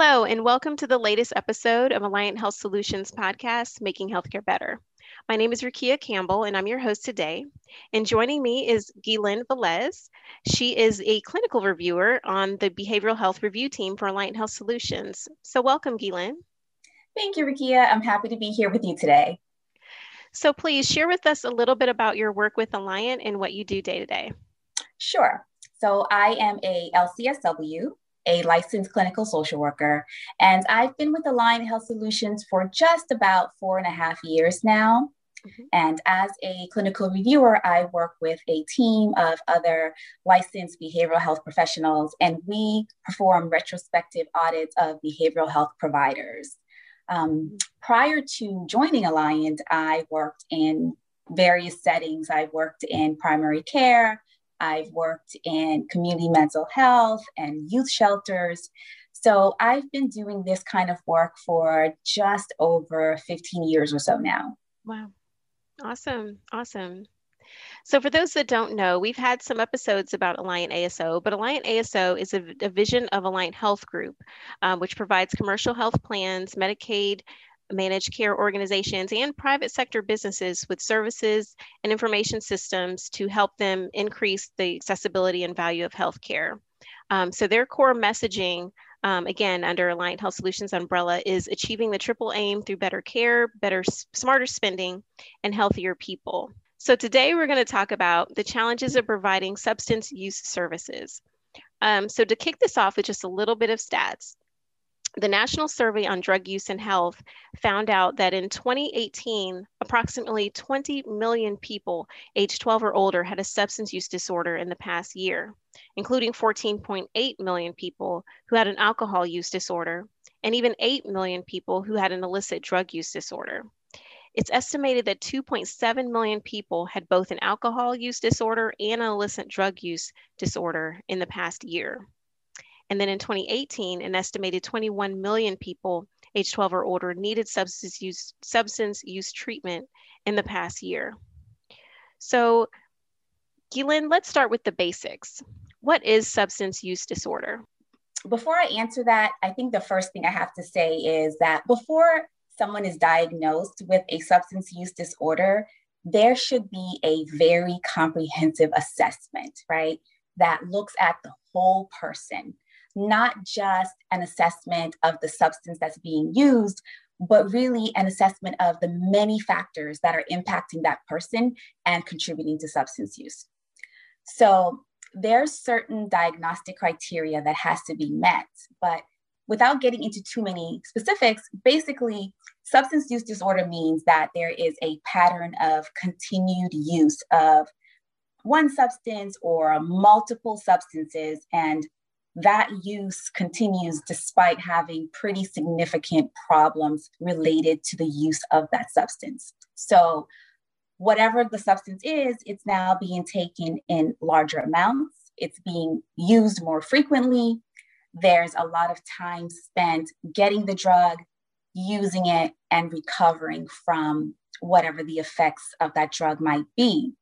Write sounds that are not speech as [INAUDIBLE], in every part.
Hello, and welcome to the latest episode of Alliant Health Solutions podcast, Making Healthcare Better. My name is Rukia Campbell, and I'm your host today. And joining me is Guylene Velez. She is a clinical reviewer on the behavioral health review team for Alliant Health Solutions. So, welcome, Guylene. Thank you, Rukia. I'm happy to be here with you today. So, please share with us a little bit about your work with Alliant and what you do day to day. Sure. So, I am a LCSW, a licensed clinical social worker, and I've been with Alliant Health Solutions for just about four and a half years now. Mm-hmm. And as a clinical reviewer, I work with a team of other licensed behavioral health professionals, and we perform retrospective audits of behavioral health providers. Um, prior to joining Alliant, I worked in various settings. I worked in primary care, I've worked in community mental health and youth shelters. So I've been doing this kind of work for just over 15 years or so now. Wow. Awesome. Awesome. So, for those that don't know, we've had some episodes about Alliant ASO, but Alliant ASO is a division of Alliant Health Group, um, which provides commercial health plans, Medicaid, managed care organizations and private sector businesses with services and information systems to help them increase the accessibility and value of healthcare. Um, so their core messaging, um, again, under Alliant Health Solutions umbrella, is achieving the triple aim through better care, better, smarter spending, and healthier people. So today we're going to talk about the challenges of providing substance use services. Um, so to kick this off with just a little bit of stats, the National Survey on Drug Use and Health found out that in 2018, approximately 20 million people aged 12 or older had a substance use disorder in the past year, including 14.8 million people who had an alcohol use disorder, and even 8 million people who had an illicit drug use disorder. It's estimated that 2.7 million people had both an alcohol use disorder and an illicit drug use disorder in the past year. And then in 2018, an estimated 21 million people age 12 or older needed substance use, substance use treatment in the past year. So, Guylene, let's start with the basics. What is substance use disorder? Before I answer that, I think the first thing I have to say is that before someone is diagnosed with a substance use disorder, there should be a very comprehensive assessment, right? That looks at the whole person not just an assessment of the substance that's being used, but really an assessment of the many factors that are impacting that person and contributing to substance use. So there's certain diagnostic criteria that has to be met, but without getting into too many specifics, basically, substance use disorder means that there is a pattern of continued use of one substance or multiple substances and that use continues despite having pretty significant problems related to the use of that substance. So, whatever the substance is, it's now being taken in larger amounts, it's being used more frequently. There's a lot of time spent getting the drug, using it, and recovering from whatever the effects of that drug might be.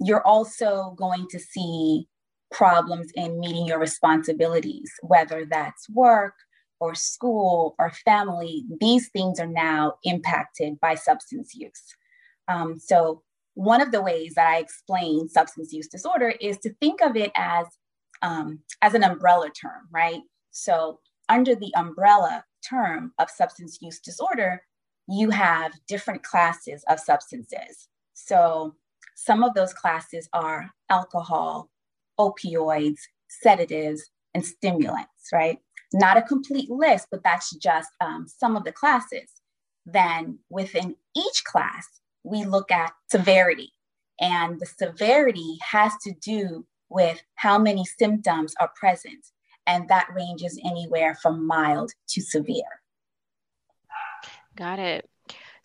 You're also going to see problems in meeting your responsibilities, whether that's work or school or family, these things are now impacted by substance use. Um, so, one of the ways that I explain substance use disorder is to think of it as, um, as an umbrella term, right? So, under the umbrella term of substance use disorder, you have different classes of substances. So, some of those classes are alcohol, opioids, sedatives, and stimulants, right? Not a complete list, but that's just um, some of the classes. Then within each class, we look at severity. And the severity has to do with how many symptoms are present. And that ranges anywhere from mild to severe. Got it.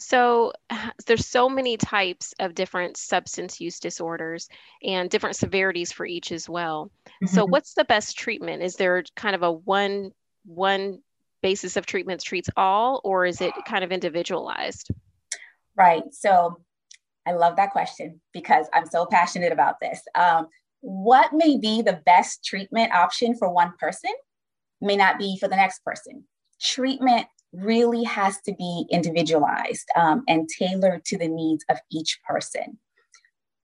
So [SIGHS] there's so many types of different substance use disorders and different severities for each as well. Mm-hmm. So what's the best treatment? Is there kind of a one one basis of treatments treats all or is it kind of individualized? Right. So I love that question because I'm so passionate about this. Um, what may be the best treatment option for one person may not be for the next person. Treatment really has to be individualized um, and tailored to the needs of each person.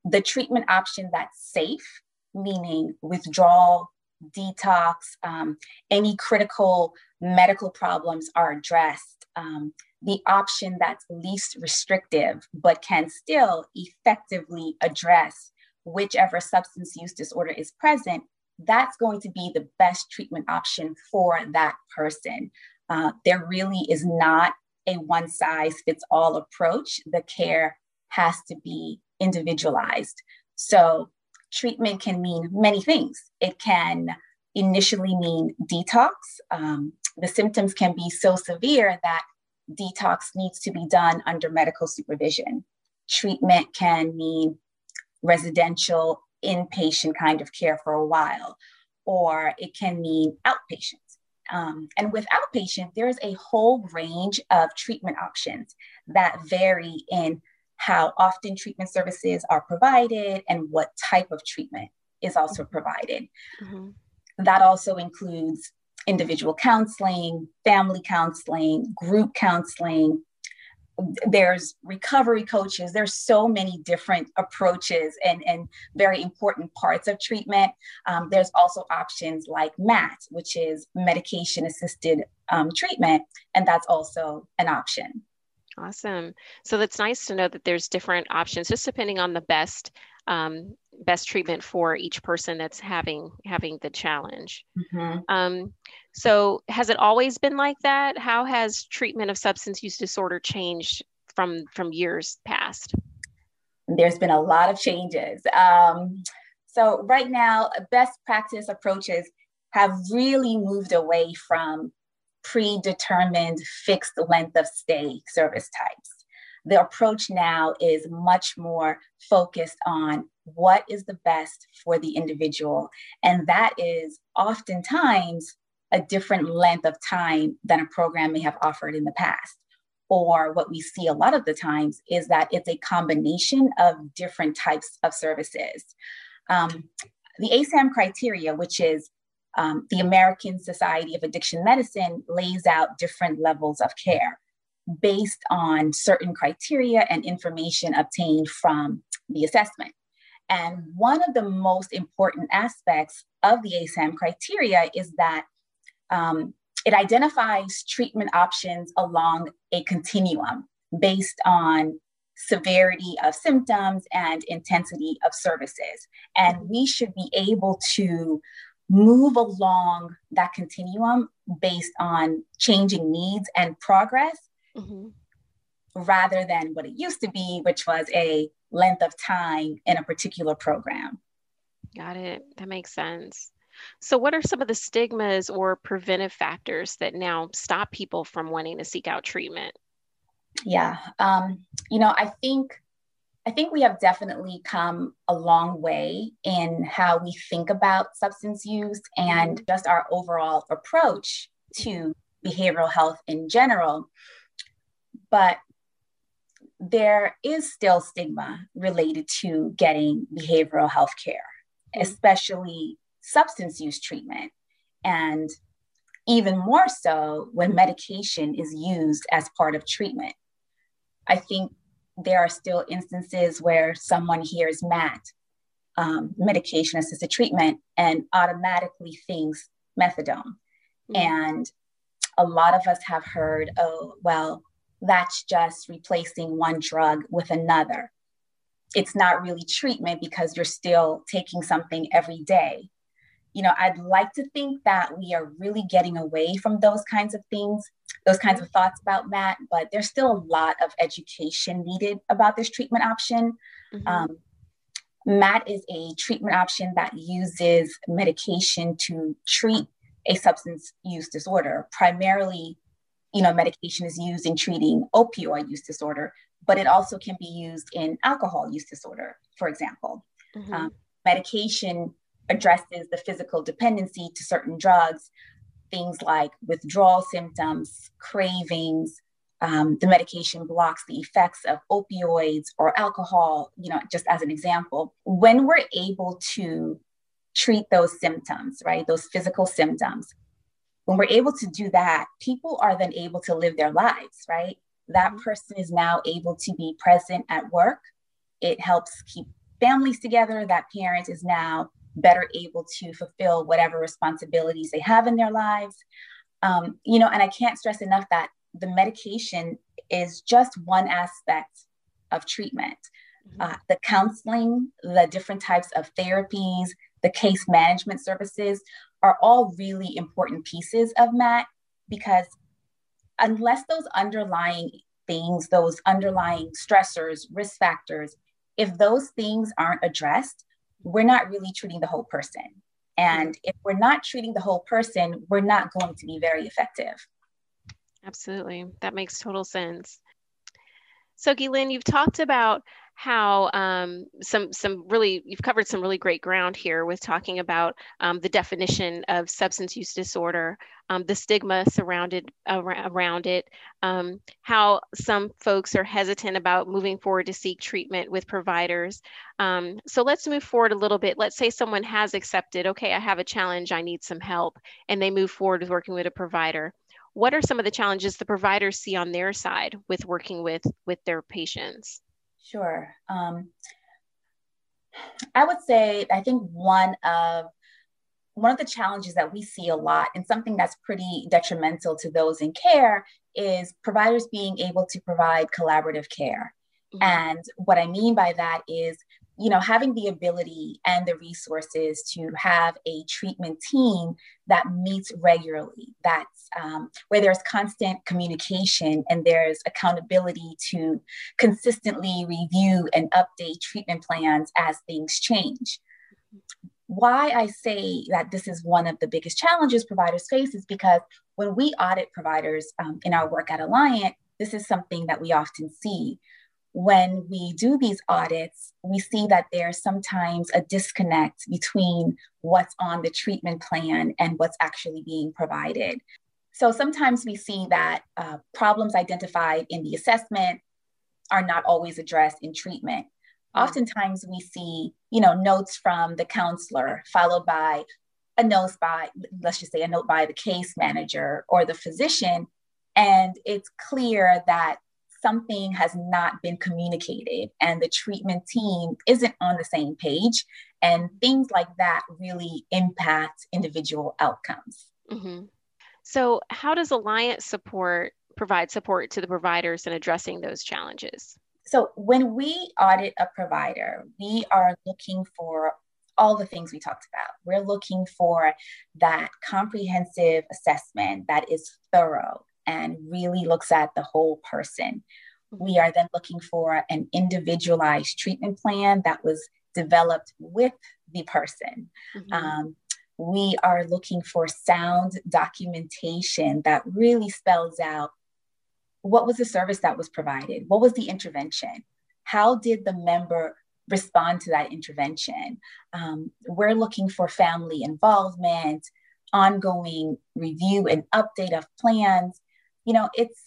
The treatment option that's safe, meaning withdrawal, detox, um, any critical medical problems are addressed. Um, the option that's least restrictive, but can still effectively address whichever substance use disorder is present, that's going to be the best treatment option for that person. Uh, there really is not a one size fits all approach. The care has to be individualized. So, treatment can mean many things. It can initially mean detox. Um, the symptoms can be so severe that detox needs to be done under medical supervision. Treatment can mean residential inpatient kind of care for a while, or it can mean outpatient. Um, and with outpatient, there's a whole range of treatment options that vary in how often treatment services are provided and what type of treatment is also provided. Mm-hmm. That also includes individual counseling, family counseling, group counseling, there's recovery coaches there's so many different approaches and, and very important parts of treatment. Um, there's also options like mat which is medication assisted um, treatment and that's also an option. Awesome. So that's nice to know that there's different options just depending on the best um, best treatment for each person that's having having the challenge. Mm-hmm. Um, so, has it always been like that? How has treatment of substance use disorder changed from from years past? There's been a lot of changes. Um, so, right now, best practice approaches have really moved away from predetermined fixed length of stay service types the approach now is much more focused on what is the best for the individual. And that is oftentimes a different length of time than a program may have offered in the past. Or what we see a lot of the times is that it's a combination of different types of services. Um, the ASAM criteria, which is um, the American Society of Addiction Medicine, lays out different levels of care based on certain criteria and information obtained from the assessment. And one of the most important aspects of the ASAM criteria is that um, it identifies treatment options along a continuum based on severity of symptoms and intensity of services. And we should be able to move along that continuum based on changing needs and progress mm-hmm. rather than what it used to be, which was a length of time in a particular program. Got it. That makes sense. So, what are some of the stigmas or preventive factors that now stop people from wanting to seek out treatment? Yeah, um, you know, I think I think we have definitely come a long way in how we think about substance use and mm-hmm. just our overall approach to behavioral health in general but there is still stigma related to getting behavioral health care, mm-hmm. especially substance use treatment. And even more so when medication is used as part of treatment. I think there are still instances where someone hears MAT, um, medication assisted treatment, and automatically thinks methadone. Mm-hmm. And a lot of us have heard, oh, well, that's just replacing one drug with another. It's not really treatment because you're still taking something every day. You know, I'd like to think that we are really getting away from those kinds of things, those kinds of thoughts about MAT, but there's still a lot of education needed about this treatment option. Mm-hmm. Um, MAT is a treatment option that uses medication to treat a substance use disorder, primarily you know, medication is used in treating opioid use disorder, but it also can be used in alcohol use disorder, for example. Mm-hmm. Um, medication addresses the physical dependency to certain drugs, things like withdrawal symptoms, cravings. Um, the medication blocks the effects of opioids or alcohol, you know, just as an example. When we're able to treat those symptoms, right, those physical symptoms, when we're able to do that, people are then able to live their lives, right? That mm-hmm. person is now able to be present at work. It helps keep families together. That parent is now better able to fulfill whatever responsibilities they have in their lives. Um, you know, and I can't stress enough that the medication is just one aspect of treatment. Mm-hmm. Uh, the counseling, the different types of therapies, the case management services are all really important pieces of MAT because unless those underlying things, those underlying stressors, risk factors, if those things aren't addressed, we're not really treating the whole person. And if we're not treating the whole person, we're not going to be very effective. Absolutely. That makes total sense. So, Lynn, you've talked about how um, some some really you've covered some really great ground here with talking about um, the definition of substance use disorder, um, the stigma surrounded around it, um, how some folks are hesitant about moving forward to seek treatment with providers. Um, so let's move forward a little bit. Let's say someone has accepted, okay, I have a challenge, I need some help, and they move forward with working with a provider what are some of the challenges the providers see on their side with working with with their patients sure um, i would say i think one of one of the challenges that we see a lot and something that's pretty detrimental to those in care is providers being able to provide collaborative care mm-hmm. and what i mean by that is you know, having the ability and the resources to have a treatment team that meets regularly, that's um, where there's constant communication and there's accountability to consistently review and update treatment plans as things change. Why I say that this is one of the biggest challenges providers face is because when we audit providers um, in our work at Alliant, this is something that we often see when we do these audits, we see that there's sometimes a disconnect between what's on the treatment plan and what's actually being provided. So sometimes we see that uh, problems identified in the assessment are not always addressed in treatment. Mm. Oftentimes we see, you know, notes from the counselor followed by a note by, let's just say a note by the case manager or the physician. And it's clear that something has not been communicated and the treatment team isn't on the same page. And things like that really impact individual outcomes. Mm-hmm. So, how does Alliant's support provide support to the providers in addressing those challenges? So, when we audit a provider, we are looking for all the things we talked about. We're looking for that comprehensive assessment that is thorough, and really looks at the whole person. We are then looking for an individualized treatment plan that was developed with the person. Mm-hmm. Um, we are looking for sound documentation that really spells out what was the service that was provided, what was the intervention, how did the member respond to that intervention. Um, we're looking for family involvement, ongoing review and update of plans, you know, it's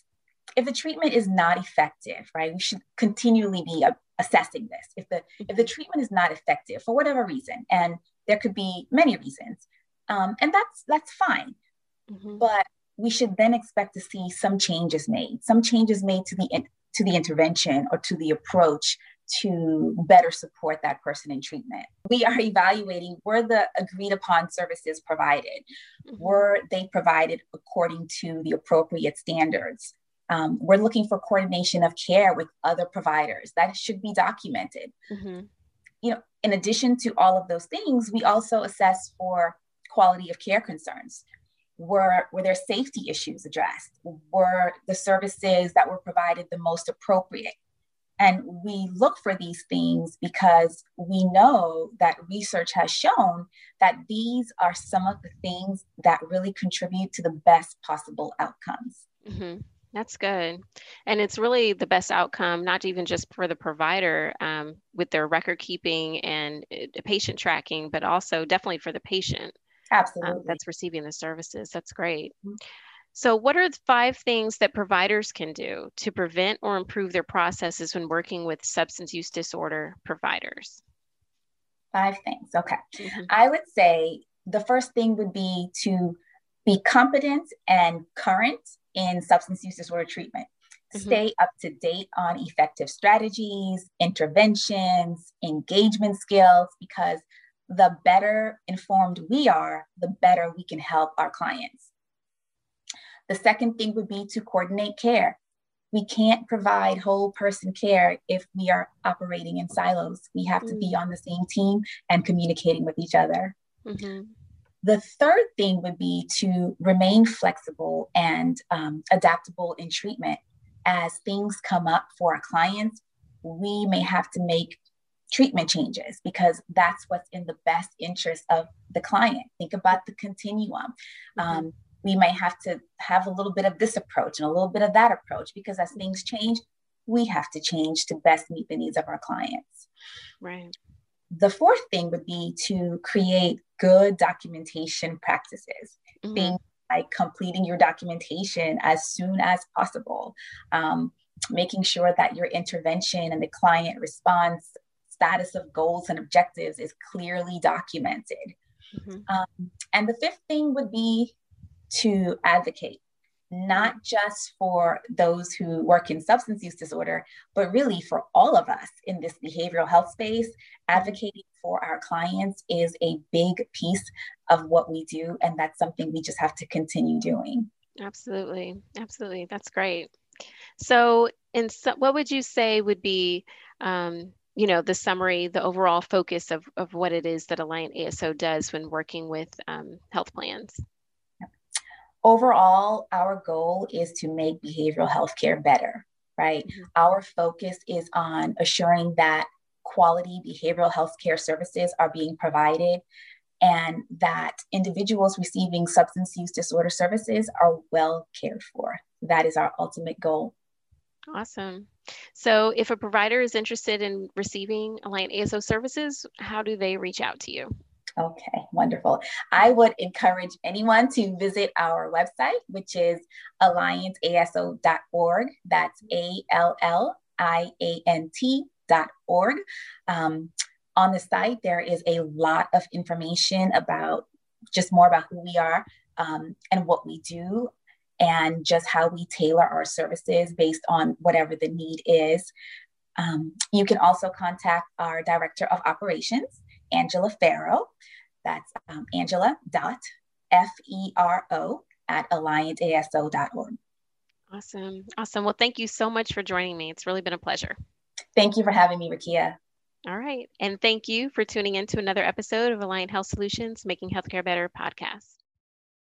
if the treatment is not effective, right? We should continually be uh, assessing this. If the if the treatment is not effective for whatever reason, and there could be many reasons, um, and that's that's fine. Mm-hmm. But we should then expect to see some changes made, some changes made to the in, to the intervention or to the approach to better support that person in treatment. We are evaluating were the agreed upon services provided? Mm-hmm. Were they provided according to the appropriate standards? Um, we're looking for coordination of care with other providers. That should be documented. Mm-hmm. You know, in addition to all of those things, we also assess for quality of care concerns. Were, were there safety issues addressed? Were the services that were provided the most appropriate? And we look for these things because we know that research has shown that these are some of the things that really contribute to the best possible outcomes. Mm-hmm. That's good. And it's really the best outcome, not even just for the provider um, with their record keeping and uh, patient tracking, but also definitely for the patient. Um, Absolutely. Um, that's receiving the services. That's great. Mm-hmm. So, what are the five things that providers can do to prevent or improve their processes when working with substance use disorder providers? Five things. Okay. Mm-hmm. I would say the first thing would be to be competent and current in substance use disorder treatment. Mm-hmm. Stay up to date on effective strategies, interventions, engagement skills, because the better informed we are, the better we can help our clients. The second thing would be to coordinate care. We can't provide whole person care if we are operating in silos. We have to be mm. on the same team and communicating with each other. Mm-hmm. The third thing would be to remain flexible and um, adaptable in treatment. As things come up for our clients, we may have to make treatment changes because that's what's in the best interest of the client. Think about the continuum. Mm-hmm. Um, we might have to have a little bit of this approach and a little bit of that approach because as things change, we have to change to best meet the needs of our clients. Right. The fourth thing would be to create good documentation practices. Mm-hmm. Things like completing your documentation as soon as possible, um, making sure that your intervention and the client response status of goals and objectives is clearly documented. Mm-hmm. Um, and the fifth thing would be to advocate, not just for those who work in substance use disorder, but really for all of us in this behavioral health space. Advocating for our clients is a big piece of what we do, and that's something we just have to continue doing. Absolutely. Absolutely. That's great. So, in what would you say would be um, you know the summary the overall focus of, of what it is that alliant aso does when working with um, health plans overall our goal is to make behavioral health care better right mm-hmm. our focus is on assuring that quality behavioral health care services are being provided and that individuals receiving substance use disorder services are well cared for that is our ultimate goal Awesome. So, if a provider is interested in receiving Alliant ASO services, how do they reach out to you? Okay, wonderful. I would encourage anyone to visit our website, which is alliantaso.org. That's A L L I A N T.org. Um, on the site, there is a lot of information about just more about who we are um, and what we do and just how we tailor our services based on whatever the need is. Um, you can also contact our Director of Operations, Angela Farrow. That's um, angela.fero at alliantaso.org. Awesome. Awesome. Well, thank you so much for joining me. It's really been a pleasure. Thank you for having me, Rakia. All right. And thank you for tuning in to another episode of Alliant Health Solutions Making Healthcare Better podcast.